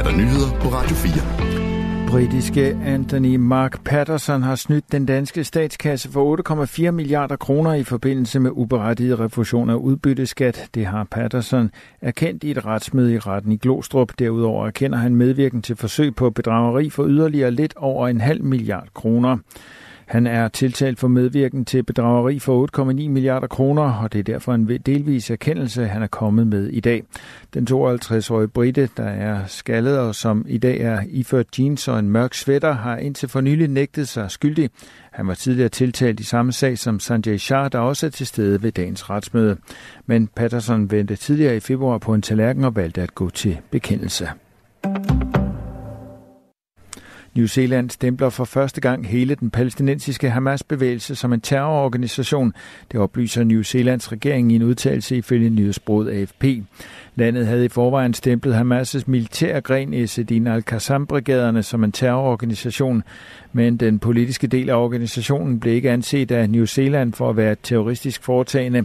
er der nyheder på Radio 4 britiske Anthony Mark Patterson har snydt den danske statskasse for 8,4 milliarder kroner i forbindelse med uberettiget refusion af udbytteskat. Det har Patterson erkendt i et retsmøde i retten i Glostrup. Derudover erkender han medvirken til forsøg på bedrageri for yderligere lidt over en halv milliard kroner. Han er tiltalt for medvirken til bedrageri for 8,9 milliarder kroner, og det er derfor en delvis erkendelse, han er kommet med i dag. Den 52-årige Britte, der er skaldet og som i dag er iført jeans og en mørk sweater, har indtil for nylig nægtet sig skyldig. Han var tidligere tiltalt i samme sag som Sanjay Shah, der også er til stede ved dagens retsmøde. Men Patterson vendte tidligere i februar på en tallerken og valgte at gå til bekendelse. New Zealand stempler for første gang hele den palæstinensiske Hamas-bevægelse som en terrororganisation. Det oplyser New Zealands regering i en udtalelse ifølge nyhedsbruget AFP. Landet havde i forvejen stemplet Hamas' militære gren Esedin al-Qassam-brigaderne som en terrororganisation, men den politiske del af organisationen blev ikke anset af New Zealand for at være terroristisk foretagende.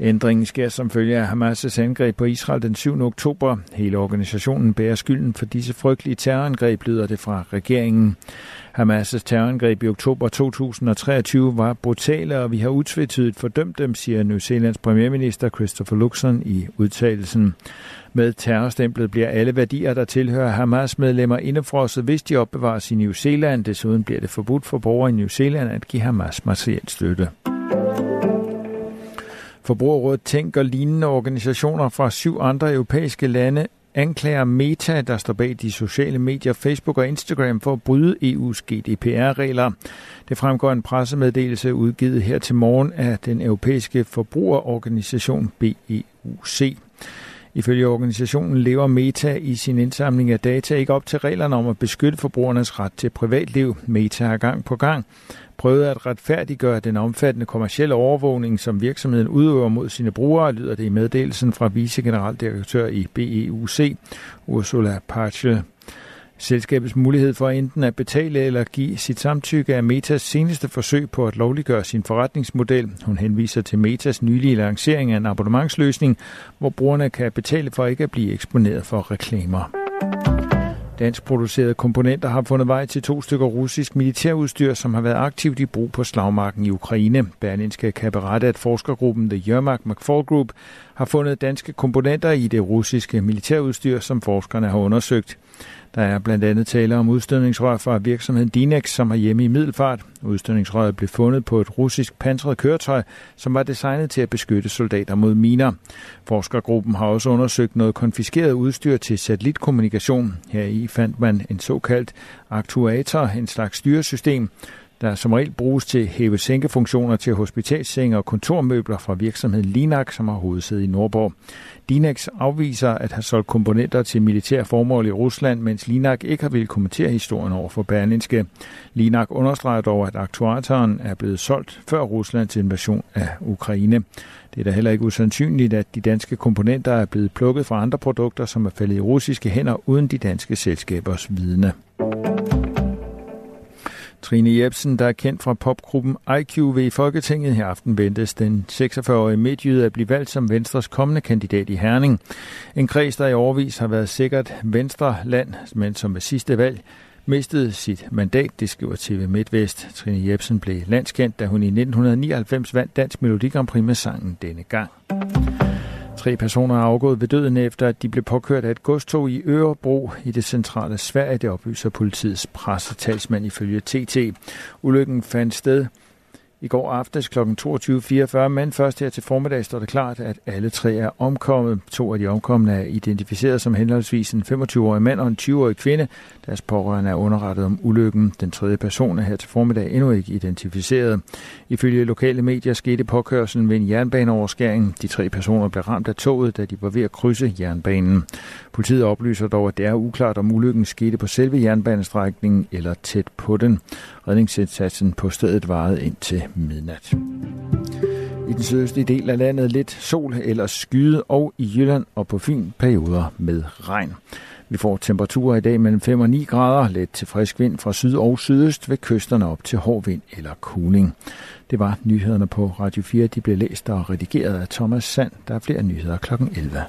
Ændringen sker som følge af Hamas' angreb på Israel den 7. oktober. Hele organisationen bærer skylden for disse frygtelige terrorangreb, lyder det fra regeringen. Hamas' terrorangreb i oktober 2023 var brutale, og vi har utvetydigt fordømt dem, siger New Zealands premierminister Christopher Luxon i udtalelsen. Med terrorstemplet bliver alle værdier, der tilhører Hamas-medlemmer indefrosset, hvis de opbevares i New Zealand. Desuden bliver det forbudt for borgere i New Zealand at give Hamas materiel støtte. Forbrugerrådet Tænk og lignende organisationer fra syv andre europæiske lande anklager Meta, der står bag de sociale medier Facebook og Instagram, for at bryde EU's GDPR-regler. Det fremgår en pressemeddelelse udgivet her til morgen af den europæiske forbrugerorganisation BEUC. Ifølge organisationen lever Meta i sin indsamling af data ikke op til reglerne om at beskytte forbrugernes ret til privatliv. Meta har gang på gang prøvet at retfærdiggøre den omfattende kommercielle overvågning, som virksomheden udøver mod sine brugere, lyder det i meddelelsen fra vicegeneraldirektør i BEUC, Ursula Parchel. Selskabets mulighed for enten at betale eller give sit samtykke er Metas seneste forsøg på at lovliggøre sin forretningsmodel. Hun henviser til Metas nylige lancering af en abonnementsløsning, hvor brugerne kan betale for ikke at blive eksponeret for reklamer. Dansk producerede komponenter har fundet vej til to stykker russisk militærudstyr, som har været aktivt i brug på slagmarken i Ukraine. Berlinske kan berette, at forskergruppen The Jørmark McFall Group har fundet danske komponenter i det russiske militærudstyr, som forskerne har undersøgt. Der er blandt andet tale om udstødningsrør fra virksomheden Dinex, som har hjemme i Middelfart. Udstødningsrøret blev fundet på et russisk pansret køretøj, som var designet til at beskytte soldater mod miner. Forskergruppen har også undersøgt noget konfiskeret udstyr til satellitkommunikation. Her i fandt man en såkaldt aktuator, en slags styresystem, der som regel bruges til hæve-sænke-funktioner til hospitalssenge og kontormøbler fra virksomheden Linak, som har hovedsæde i Nordborg. Dinex afviser at have solgt komponenter til militære formål i Rusland, mens Linak ikke har ville kommentere historien over for Berlinske. Linak understreger dog, at aktuatoren er blevet solgt før Ruslands invasion af Ukraine. Det er da heller ikke usandsynligt, at de danske komponenter er blevet plukket fra andre produkter, som er faldet i russiske hænder uden de danske selskabers vidne. Trine Jebsen, der er kendt fra popgruppen IQ ved Folketinget. Her aften ventes den 46-årige midtjyde at blive valgt som Venstres kommende kandidat i Herning. En kreds, der i overvis har været sikkert Venstre land, men som ved sidste valg mistede sit mandat, det skriver TV MidtVest. Trine Jebsen blev landskendt, da hun i 1999 vandt Dansk Melodi Grand Prix med sangen denne gang. Tre personer er afgået ved døden efter, at de blev påkørt af et godstog i Ørebro i det centrale Sverige. Det oplyser politiets pressetalsmand ifølge TT. Ulykken fandt sted i går aftes kl. 22.44, men først her til formiddag står det klart, at alle tre er omkommet. To af de omkomne er identificeret som henholdsvis en 25-årig mand og en 20-årig kvinde. Deres pårørende er underrettet om ulykken. Den tredje person er her til formiddag endnu ikke identificeret. Ifølge lokale medier skete påkørselen ved en jernbaneoverskæring. De tre personer blev ramt af toget, da de var ved at krydse jernbanen. Politiet oplyser dog, at det er uklart, om ulykken skete på selve jernbanestrækningen eller tæt på den. Redningsindsatsen på stedet varede indtil midnat. I den sydøstlige del af landet lidt sol eller skyde, og i Jylland og på Fyn perioder med regn. Vi får temperaturer i dag mellem 5 og 9 grader, let til frisk vind fra syd og sydøst ved kysterne op til hård vind eller kuling. Det var nyhederne på Radio 4. De blev læst og redigeret af Thomas Sand. Der er flere nyheder kl. 11.